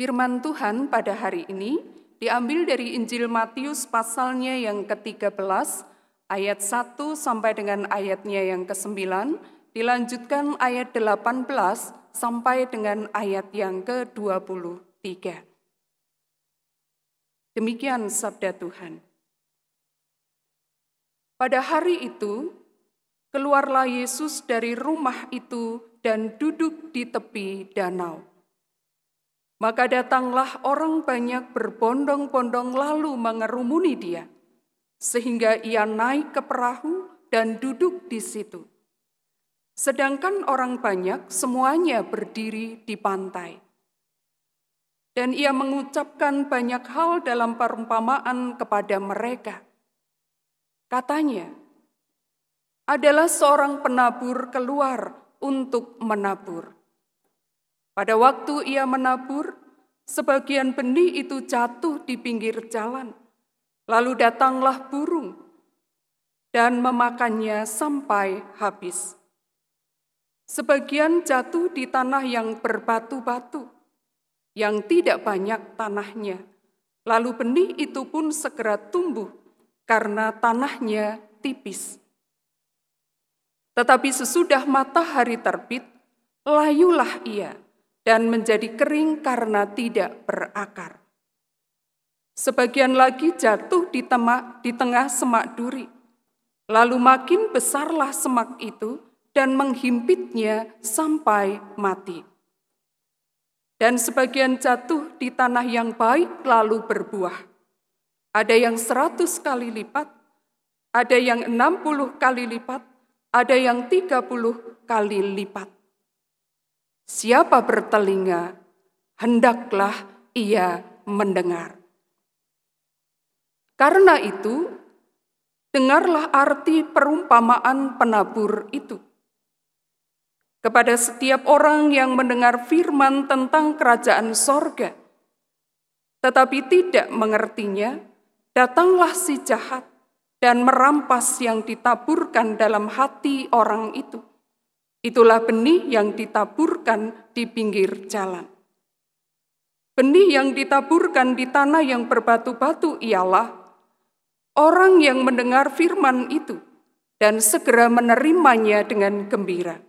Firman Tuhan pada hari ini diambil dari Injil Matius pasalnya yang ke-13 ayat 1 sampai dengan ayatnya yang ke-9, dilanjutkan ayat 18 sampai dengan ayat yang ke-23. Demikian sabda Tuhan. Pada hari itu, keluarlah Yesus dari rumah itu dan duduk di tepi danau. Maka datanglah orang banyak berbondong-bondong lalu mengerumuni dia, sehingga ia naik ke perahu dan duduk di situ. Sedangkan orang banyak semuanya berdiri di pantai. Dan ia mengucapkan banyak hal dalam perumpamaan kepada mereka. Katanya, adalah seorang penabur keluar untuk menabur. Pada waktu ia menabur, sebagian benih itu jatuh di pinggir jalan. Lalu datanglah burung dan memakannya sampai habis. Sebagian jatuh di tanah yang berbatu-batu, yang tidak banyak tanahnya. Lalu benih itu pun segera tumbuh karena tanahnya tipis. Tetapi sesudah matahari terbit, layulah ia dan menjadi kering karena tidak berakar. Sebagian lagi jatuh di, temak, di tengah semak duri. Lalu makin besarlah semak itu dan menghimpitnya sampai mati. Dan sebagian jatuh di tanah yang baik lalu berbuah. Ada yang seratus kali lipat, ada yang enam puluh kali lipat, ada yang tiga puluh kali lipat. Siapa bertelinga, hendaklah ia mendengar. Karena itu, dengarlah arti perumpamaan penabur itu. Kepada setiap orang yang mendengar firman tentang kerajaan sorga, tetapi tidak mengertinya, datanglah si jahat dan merampas yang ditaburkan dalam hati orang itu. Itulah benih yang ditaburkan di pinggir jalan. Benih yang ditaburkan di tanah yang berbatu-batu ialah orang yang mendengar firman itu dan segera menerimanya dengan gembira.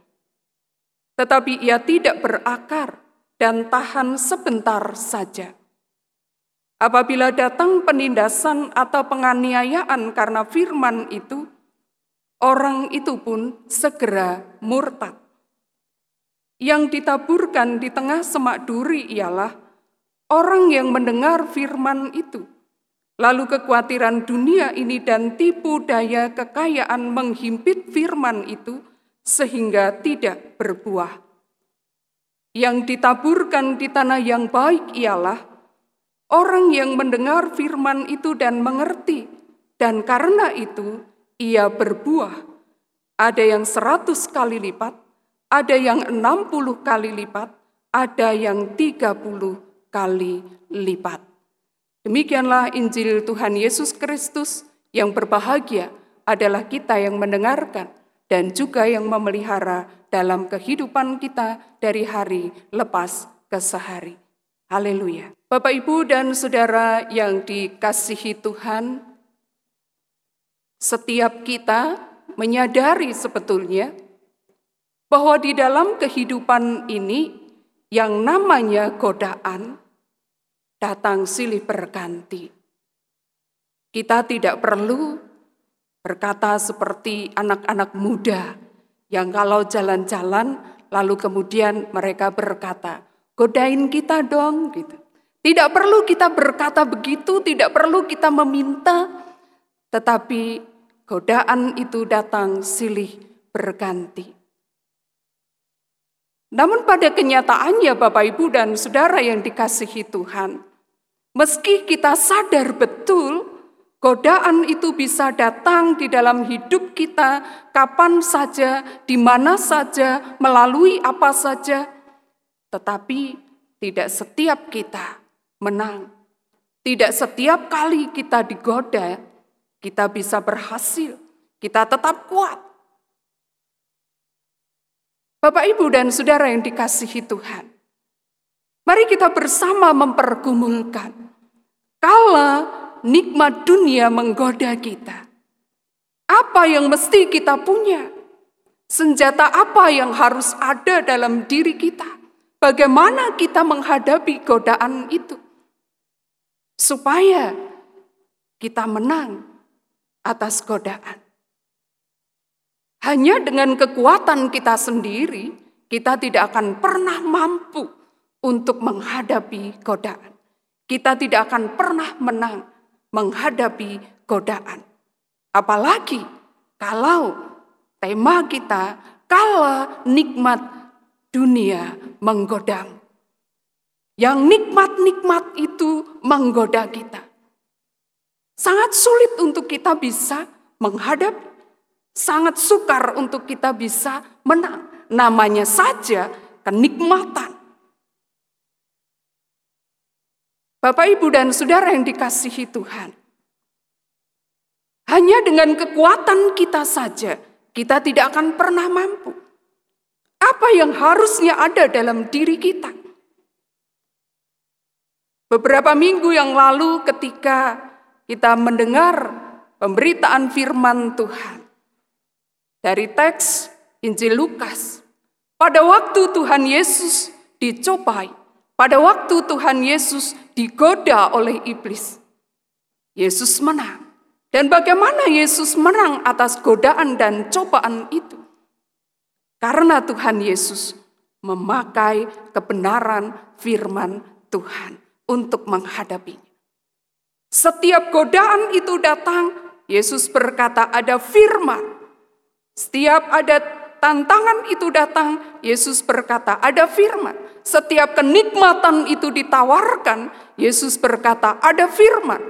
Tetapi ia tidak berakar dan tahan sebentar saja. Apabila datang penindasan atau penganiayaan karena firman itu, orang itu pun segera murtad. Yang ditaburkan di tengah semak duri ialah orang yang mendengar firman itu. Lalu kekhawatiran dunia ini dan tipu daya kekayaan menghimpit firman itu sehingga tidak berbuah. Yang ditaburkan di tanah yang baik ialah orang yang mendengar firman itu dan mengerti, dan karena itu ia berbuah. Ada yang seratus kali lipat, ada yang enam puluh kali lipat, ada yang tiga puluh kali lipat. Demikianlah Injil Tuhan Yesus Kristus yang berbahagia adalah kita yang mendengarkan dan juga yang memelihara dalam kehidupan kita dari hari lepas ke sehari. Haleluya. Bapak, Ibu, dan saudara yang dikasihi Tuhan, setiap kita menyadari sebetulnya bahwa di dalam kehidupan ini yang namanya godaan datang silih berganti. Kita tidak perlu berkata seperti anak-anak muda yang kalau jalan-jalan lalu kemudian mereka berkata, "Godain kita dong." gitu. Tidak perlu kita berkata begitu, tidak perlu kita meminta, tetapi godaan itu datang silih berganti. Namun pada kenyataannya Bapak Ibu dan Saudara yang dikasihi Tuhan, meski kita sadar betul godaan itu bisa datang di dalam hidup kita kapan saja, di mana saja, melalui apa saja, tetapi tidak setiap kita menang. Tidak setiap kali kita digoda, kita bisa berhasil, kita tetap kuat. Bapak, Ibu, dan saudara yang dikasihi Tuhan, Mari kita bersama mempergumulkan. Kala nikmat dunia menggoda kita. Apa yang mesti kita punya? Senjata apa yang harus ada dalam diri kita? Bagaimana kita menghadapi godaan itu? Supaya kita menang atas godaan. Hanya dengan kekuatan kita sendiri, kita tidak akan pernah mampu untuk menghadapi godaan. Kita tidak akan pernah menang menghadapi godaan. Apalagi kalau tema kita kala nikmat dunia menggodamu. Yang nikmat-nikmat itu menggoda kita. Sangat sulit untuk kita bisa menghadapi, sangat sukar untuk kita bisa menang. Namanya saja kenikmatan. Bapak, Ibu, dan Saudara yang dikasihi Tuhan. Hanya dengan kekuatan kita saja, kita tidak akan pernah mampu. Apa yang harusnya ada dalam diri kita? Beberapa minggu yang lalu, ketika kita mendengar pemberitaan firman Tuhan dari teks Injil Lukas, pada waktu Tuhan Yesus dicobai, pada waktu Tuhan Yesus digoda oleh iblis, Yesus menang. Dan bagaimana Yesus menang atas godaan dan cobaan itu? Karena Tuhan Yesus memakai kebenaran firman Tuhan untuk menghadapinya. Setiap godaan itu datang, Yesus berkata ada firman. Setiap ada tantangan itu datang, Yesus berkata ada firman. Setiap kenikmatan itu ditawarkan, Yesus berkata, "Ada firman."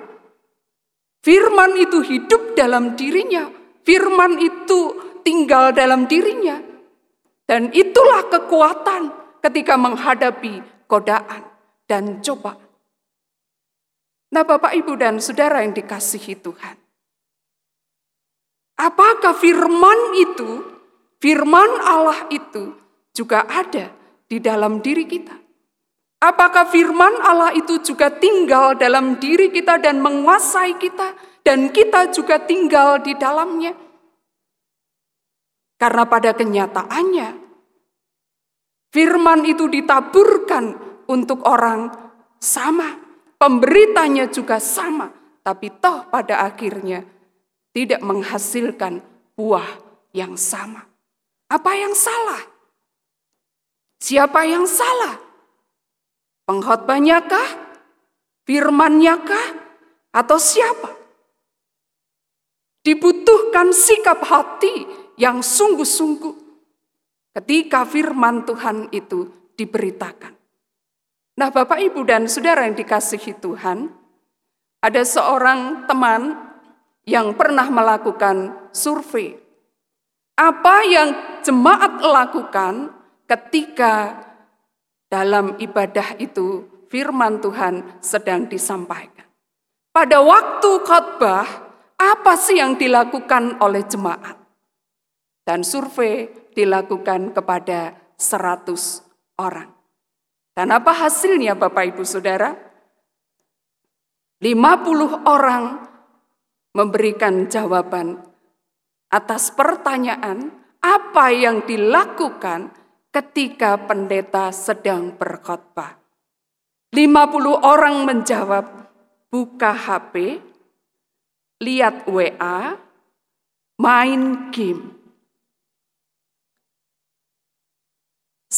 Firman itu hidup dalam dirinya, firman itu tinggal dalam dirinya, dan itulah kekuatan ketika menghadapi godaan dan coba. Nah, Bapak, Ibu, dan saudara yang dikasihi Tuhan, apakah firman itu, firman Allah itu juga ada di dalam diri kita? Apakah firman Allah itu juga tinggal dalam diri kita dan menguasai kita, dan kita juga tinggal di dalamnya? Karena pada kenyataannya, firman itu ditaburkan untuk orang sama, pemberitanya juga sama, tapi toh pada akhirnya tidak menghasilkan buah yang sama. Apa yang salah? Siapa yang salah? Pengkhotbahnya kah? Firmannya kah? Atau siapa? Dibutuhkan sikap hati yang sungguh-sungguh ketika firman Tuhan itu diberitakan. Nah, Bapak, Ibu, dan saudara yang dikasihi Tuhan, ada seorang teman yang pernah melakukan survei. Apa yang jemaat lakukan ketika dalam ibadah itu firman Tuhan sedang disampaikan. Pada waktu khotbah, apa sih yang dilakukan oleh jemaat? Dan survei dilakukan kepada 100 orang. Dan apa hasilnya Bapak Ibu Saudara? 50 orang memberikan jawaban atas pertanyaan apa yang dilakukan ketika pendeta sedang berkhotbah. 50 orang menjawab, buka HP, lihat WA, main game.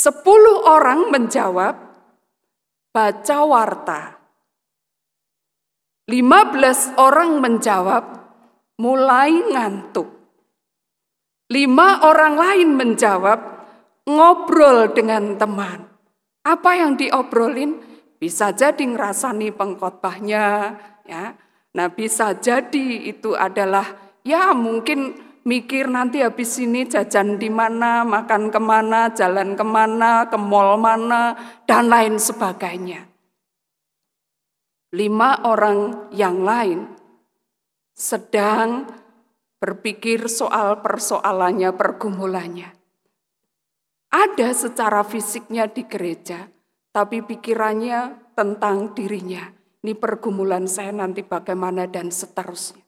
Sepuluh orang menjawab, baca warta. Lima belas orang menjawab, mulai ngantuk. Lima orang lain menjawab, ngobrol dengan teman. Apa yang diobrolin bisa jadi ngerasani pengkhotbahnya, ya. Nah, bisa jadi itu adalah ya mungkin mikir nanti habis ini jajan di mana, makan ke mana, jalan ke mana, ke mall mana, dan lain sebagainya. Lima orang yang lain sedang berpikir soal persoalannya, pergumulannya ada secara fisiknya di gereja, tapi pikirannya tentang dirinya. Ini pergumulan saya nanti bagaimana dan seterusnya.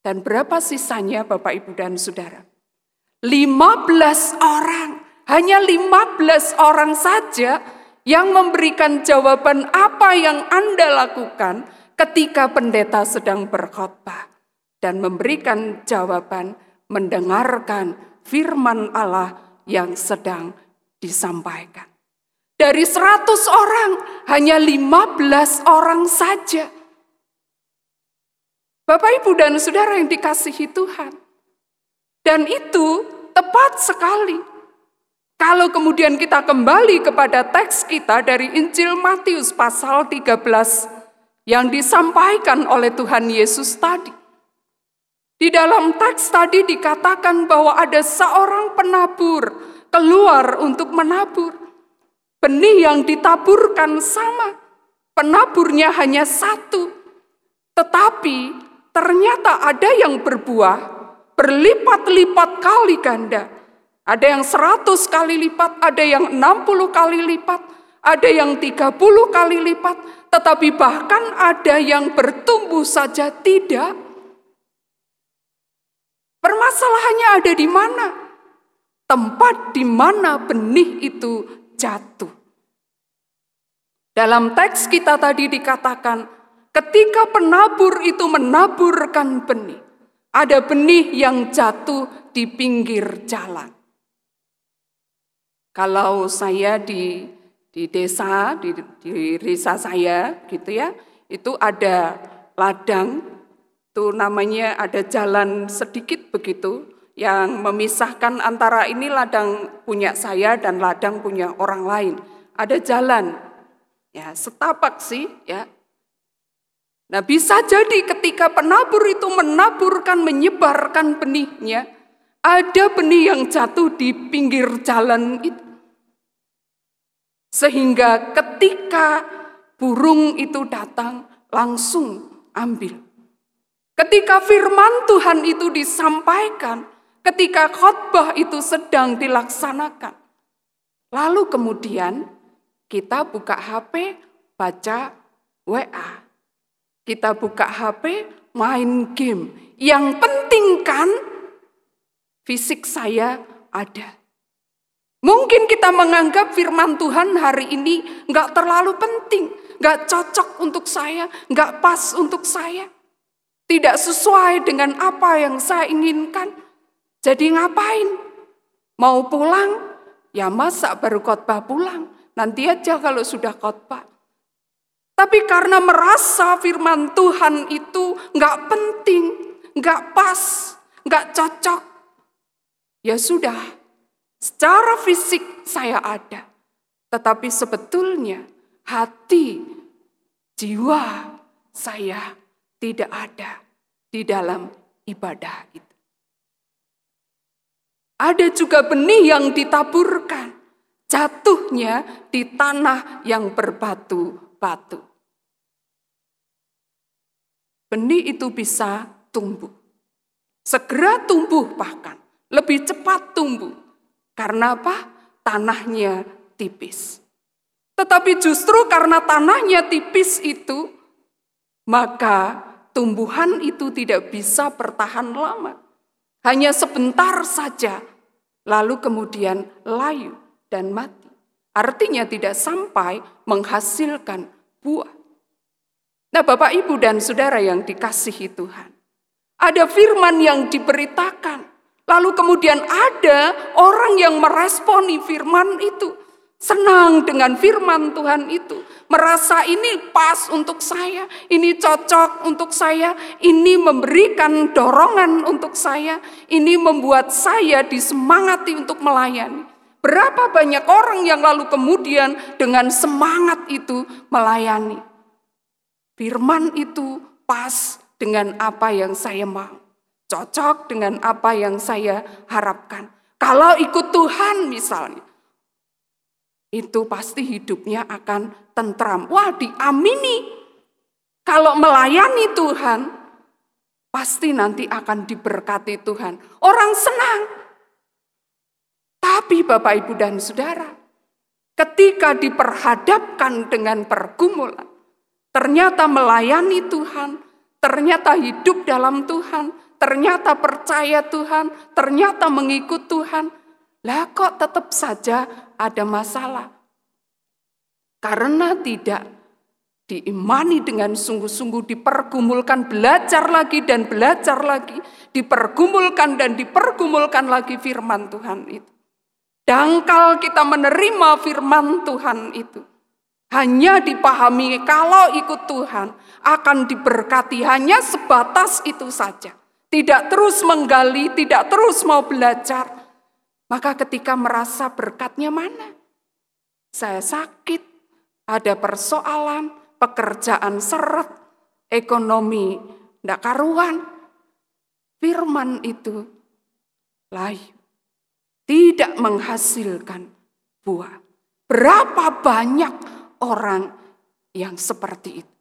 Dan berapa sisanya Bapak Ibu dan Saudara? 15 orang, hanya 15 orang saja yang memberikan jawaban apa yang Anda lakukan ketika pendeta sedang berkhotbah dan memberikan jawaban mendengarkan firman Allah yang sedang disampaikan. Dari 100 orang, hanya 15 orang saja. Bapak, Ibu, dan Saudara yang dikasihi Tuhan. Dan itu tepat sekali. Kalau kemudian kita kembali kepada teks kita dari Injil Matius pasal 13 yang disampaikan oleh Tuhan Yesus tadi. Di dalam teks tadi dikatakan bahwa ada seorang penabur keluar untuk menabur. Benih yang ditaburkan sama, penaburnya hanya satu. Tetapi ternyata ada yang berbuah berlipat-lipat kali ganda. Ada yang seratus kali lipat, ada yang enam puluh kali lipat, ada yang tiga puluh kali lipat, tetapi bahkan ada yang bertumbuh saja tidak. Permasalahannya ada di mana? Tempat di mana benih itu jatuh. Dalam teks kita tadi dikatakan, ketika penabur itu menaburkan benih, ada benih yang jatuh di pinggir jalan. Kalau saya di di desa, di, di desa saya gitu ya, itu ada ladang, itu namanya ada jalan sedikit begitu, yang memisahkan antara ini ladang punya saya dan ladang punya orang lain. Ada jalan, ya setapak sih ya. Nah bisa jadi ketika penabur itu menaburkan, menyebarkan benihnya, ada benih yang jatuh di pinggir jalan itu. Sehingga ketika burung itu datang, langsung ambil. Ketika firman Tuhan itu disampaikan, ketika khotbah itu sedang dilaksanakan. Lalu kemudian kita buka HP, baca WA. Kita buka HP, main game. Yang penting kan fisik saya ada. Mungkin kita menganggap firman Tuhan hari ini nggak terlalu penting, nggak cocok untuk saya, nggak pas untuk saya, tidak sesuai dengan apa yang saya inginkan. Jadi ngapain? Mau pulang? Ya masa baru khotbah pulang? Nanti aja kalau sudah khotbah. Tapi karena merasa firman Tuhan itu nggak penting, nggak pas, nggak cocok, ya sudah. Secara fisik saya ada, tetapi sebetulnya hati, jiwa saya tidak ada di dalam ibadah itu. Ada juga benih yang ditaburkan, jatuhnya di tanah yang berbatu-batu. Benih itu bisa tumbuh, segera tumbuh bahkan, lebih cepat tumbuh. Karena apa? Tanahnya tipis. Tetapi justru karena tanahnya tipis itu, maka tumbuhan itu tidak bisa bertahan lama. Hanya sebentar saja, lalu kemudian layu dan mati. Artinya tidak sampai menghasilkan buah. Nah Bapak Ibu dan Saudara yang dikasihi Tuhan. Ada firman yang diberitakan. Lalu kemudian ada orang yang meresponi firman itu. Senang dengan firman Tuhan itu. Merasa ini pas untuk saya, ini cocok untuk saya, ini memberikan dorongan untuk saya, ini membuat saya disemangati untuk melayani. Berapa banyak orang yang lalu kemudian dengan semangat itu melayani. Firman itu pas dengan apa yang saya mau. Cocok dengan apa yang saya harapkan. Kalau ikut Tuhan misalnya, itu pasti hidupnya akan tentram. Wah, diamini. Kalau melayani Tuhan, pasti nanti akan diberkati Tuhan. Orang senang. Tapi Bapak, Ibu, dan Saudara, ketika diperhadapkan dengan pergumulan, ternyata melayani Tuhan, ternyata hidup dalam Tuhan, ternyata percaya Tuhan, ternyata mengikut Tuhan, lah kok tetap saja ada masalah. Karena tidak diimani dengan sungguh-sungguh, dipergumulkan, belajar lagi dan belajar lagi, dipergumulkan dan dipergumulkan lagi firman Tuhan itu. Dangkal kita menerima firman Tuhan itu. Hanya dipahami kalau ikut Tuhan akan diberkati hanya sebatas itu saja. Tidak terus menggali, tidak terus mau belajar. Maka ketika merasa berkatnya mana? Saya sakit, ada persoalan, pekerjaan seret, ekonomi tidak karuan. Firman itu layu tidak menghasilkan buah. Berapa banyak orang yang seperti itu?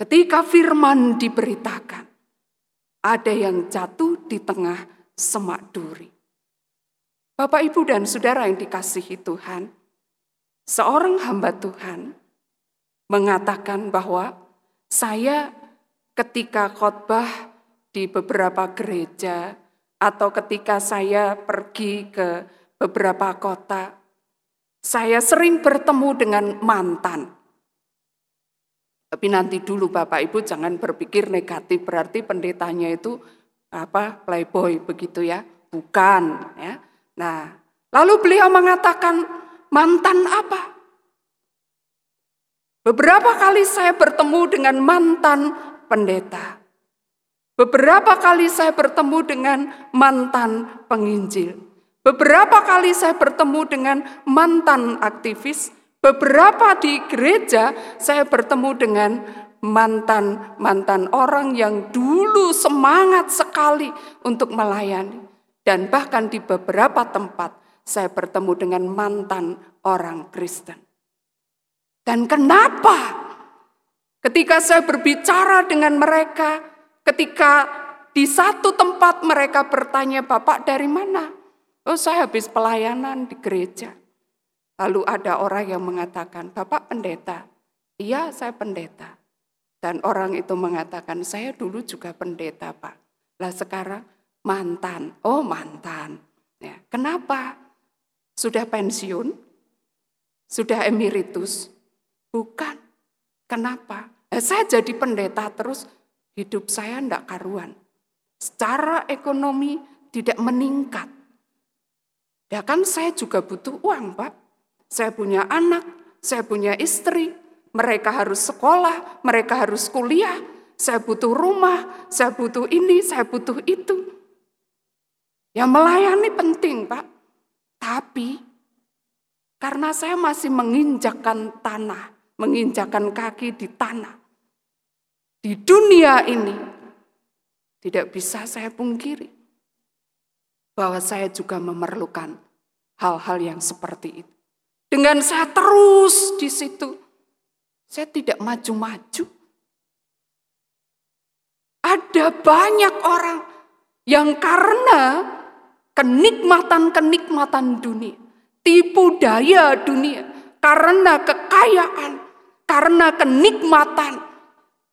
Ketika firman diberitakan, ada yang jatuh di tengah semak duri. Bapak, ibu, dan saudara yang dikasihi Tuhan, seorang hamba Tuhan mengatakan bahwa saya ketika khotbah di beberapa gereja atau ketika saya pergi ke beberapa kota, saya sering bertemu dengan mantan. Tapi nanti dulu Bapak Ibu jangan berpikir negatif berarti pendetanya itu apa playboy begitu ya, bukan ya. Nah, lalu beliau mengatakan mantan apa? Beberapa kali saya bertemu dengan mantan pendeta. Beberapa kali saya bertemu dengan mantan penginjil. Beberapa kali saya bertemu dengan mantan aktivis. Beberapa di gereja saya bertemu dengan mantan-mantan orang yang dulu semangat sekali untuk melayani. Dan bahkan di beberapa tempat saya bertemu dengan mantan orang Kristen. Dan kenapa ketika saya berbicara dengan mereka, Ketika di satu tempat mereka bertanya, Bapak dari mana? Oh saya habis pelayanan di gereja. Lalu ada orang yang mengatakan, Bapak pendeta. Iya saya pendeta. Dan orang itu mengatakan, saya dulu juga pendeta Pak. Lah sekarang mantan. Oh mantan. Ya, kenapa? Sudah pensiun? Sudah emeritus? Bukan. Kenapa? Eh, saya jadi pendeta terus hidup saya tidak karuan. Secara ekonomi tidak meningkat. Ya kan saya juga butuh uang Pak. Saya punya anak, saya punya istri, mereka harus sekolah, mereka harus kuliah, saya butuh rumah, saya butuh ini, saya butuh itu. Ya melayani penting Pak. Tapi karena saya masih menginjakkan tanah, menginjakkan kaki di tanah, di dunia ini tidak bisa saya pungkiri bahwa saya juga memerlukan hal-hal yang seperti itu. Dengan saya terus di situ, saya tidak maju-maju. Ada banyak orang yang karena kenikmatan-kenikmatan dunia, tipu daya dunia, karena kekayaan, karena kenikmatan,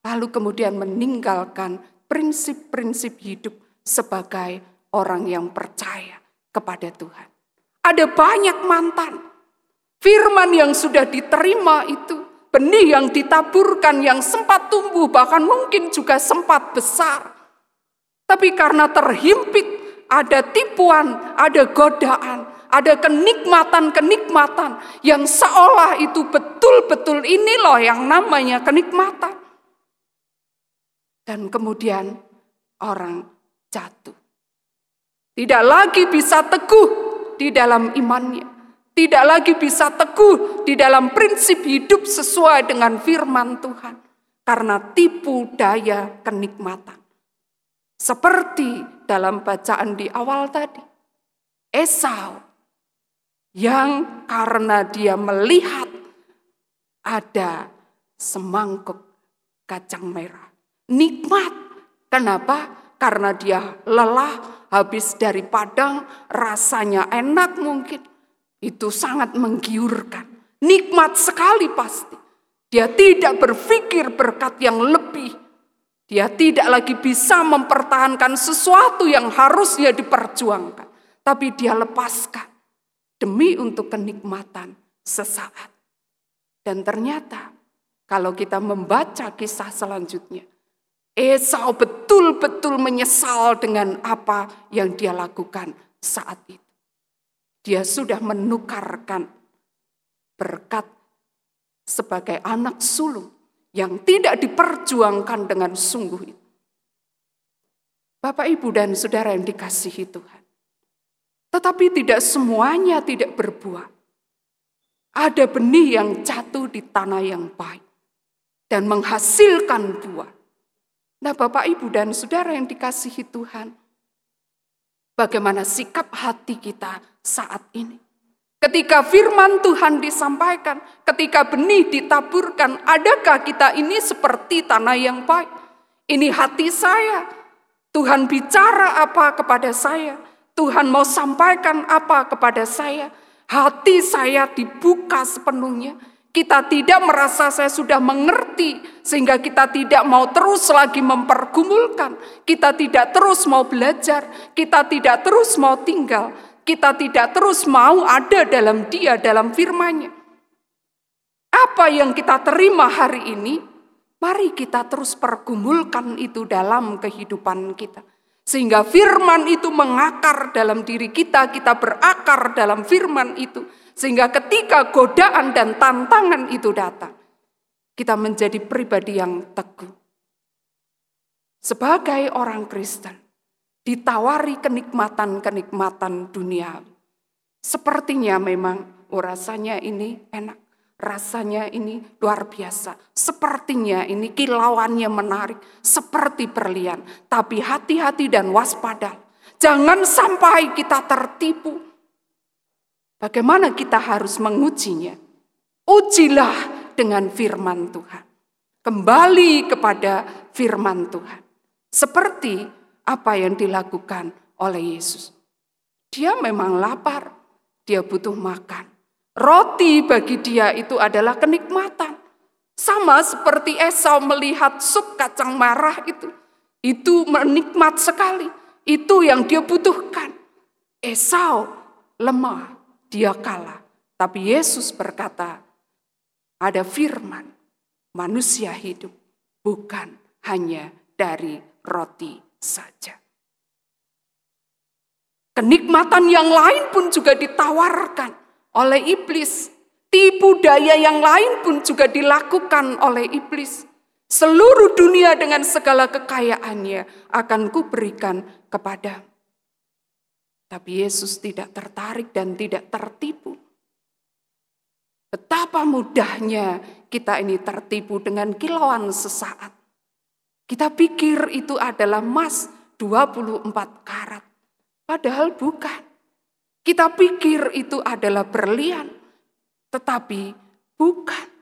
lalu kemudian meninggalkan prinsip-prinsip hidup sebagai orang yang percaya kepada Tuhan. Ada banyak mantan. Firman yang sudah diterima itu, benih yang ditaburkan yang sempat tumbuh bahkan mungkin juga sempat besar. Tapi karena terhimpit ada tipuan, ada godaan, ada kenikmatan-kenikmatan yang seolah itu betul-betul ini loh yang namanya kenikmatan. Dan kemudian orang jatuh. Tidak lagi bisa teguh di dalam imannya. Tidak lagi bisa teguh di dalam prinsip hidup sesuai dengan firman Tuhan. Karena tipu daya kenikmatan. Seperti dalam bacaan di awal tadi. Esau yang karena dia melihat ada semangkuk kacang merah nikmat. Kenapa? Karena dia lelah, habis dari padang, rasanya enak mungkin. Itu sangat menggiurkan. Nikmat sekali pasti. Dia tidak berpikir berkat yang lebih. Dia tidak lagi bisa mempertahankan sesuatu yang harusnya diperjuangkan. Tapi dia lepaskan demi untuk kenikmatan sesaat. Dan ternyata kalau kita membaca kisah selanjutnya, Esau betul-betul menyesal dengan apa yang dia lakukan saat itu. Dia sudah menukarkan berkat sebagai anak sulung yang tidak diperjuangkan dengan sungguh itu. Bapak, Ibu, dan Saudara yang dikasihi Tuhan. Tetapi tidak semuanya tidak berbuah. Ada benih yang jatuh di tanah yang baik dan menghasilkan buah. Nah, Bapak, Ibu, dan saudara yang dikasihi Tuhan, bagaimana sikap hati kita saat ini? Ketika firman Tuhan disampaikan, ketika benih ditaburkan, adakah kita ini seperti tanah yang baik? Ini hati saya. Tuhan bicara apa kepada saya? Tuhan mau sampaikan apa kepada saya? Hati saya dibuka sepenuhnya kita tidak merasa saya sudah mengerti, sehingga kita tidak mau terus lagi mempergumulkan. Kita tidak terus mau belajar, kita tidak terus mau tinggal, kita tidak terus mau ada dalam Dia, dalam firman-Nya. Apa yang kita terima hari ini, mari kita terus pergumulkan itu dalam kehidupan kita. Sehingga firman itu mengakar dalam diri kita, kita berakar dalam firman itu sehingga ketika godaan dan tantangan itu datang, kita menjadi pribadi yang teguh. Sebagai orang Kristen, ditawari kenikmatan-kenikmatan dunia. Sepertinya memang oh rasanya ini enak, rasanya ini luar biasa. Sepertinya ini kilauannya menarik, seperti berlian. Tapi hati-hati dan waspada. Jangan sampai kita tertipu Bagaimana kita harus mengujinya? Ujilah dengan firman Tuhan. Kembali kepada firman Tuhan. Seperti apa yang dilakukan oleh Yesus. Dia memang lapar, dia butuh makan. Roti bagi dia itu adalah kenikmatan. Sama seperti Esau melihat sup kacang marah itu. Itu menikmat sekali. Itu yang dia butuhkan. Esau lemah, dia kalah. Tapi Yesus berkata, ada firman, manusia hidup bukan hanya dari roti saja. Kenikmatan yang lain pun juga ditawarkan oleh iblis. Tipu daya yang lain pun juga dilakukan oleh iblis. Seluruh dunia dengan segala kekayaannya akan kuberikan kepada tapi Yesus tidak tertarik dan tidak tertipu. Betapa mudahnya kita ini tertipu dengan kilauan sesaat. Kita pikir itu adalah emas 24 karat. Padahal bukan. Kita pikir itu adalah berlian. Tetapi bukan.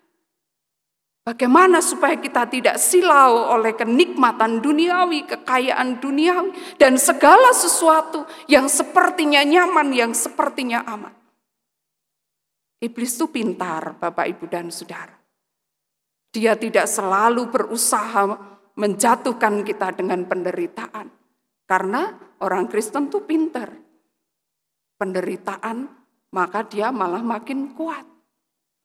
Bagaimana supaya kita tidak silau oleh kenikmatan duniawi, kekayaan duniawi, dan segala sesuatu yang sepertinya nyaman, yang sepertinya aman. Iblis itu pintar, Bapak, Ibu, dan Saudara. Dia tidak selalu berusaha menjatuhkan kita dengan penderitaan. Karena orang Kristen itu pintar. Penderitaan, maka dia malah makin kuat.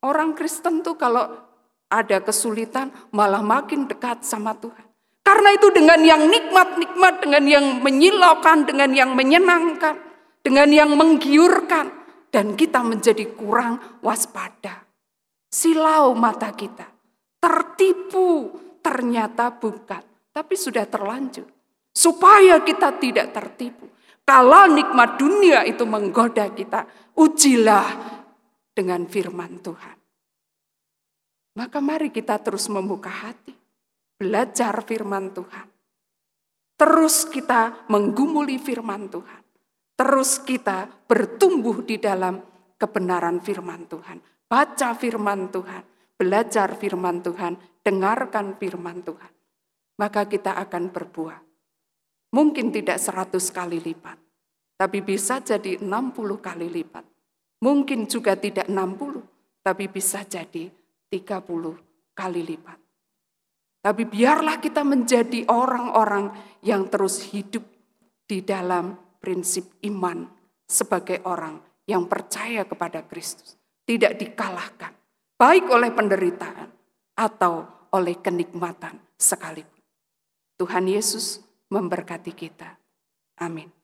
Orang Kristen tuh kalau ada kesulitan, malah makin dekat sama Tuhan. Karena itu dengan yang nikmat-nikmat, dengan yang menyilaukan, dengan yang menyenangkan, dengan yang menggiurkan, dan kita menjadi kurang waspada. Silau mata kita, tertipu, ternyata bukan, tapi sudah terlanjur. Supaya kita tidak tertipu. Kalau nikmat dunia itu menggoda kita, ujilah dengan firman Tuhan. Maka mari kita terus membuka hati, belajar firman Tuhan. Terus kita menggumuli firman Tuhan. Terus kita bertumbuh di dalam kebenaran firman Tuhan. Baca firman Tuhan, belajar firman Tuhan, dengarkan firman Tuhan. Maka kita akan berbuah. Mungkin tidak seratus kali lipat, tapi bisa jadi 60 kali lipat. Mungkin juga tidak 60, tapi bisa jadi 30 kali lipat. Tapi biarlah kita menjadi orang-orang yang terus hidup di dalam prinsip iman sebagai orang yang percaya kepada Kristus. Tidak dikalahkan, baik oleh penderitaan atau oleh kenikmatan sekalipun. Tuhan Yesus memberkati kita. Amin.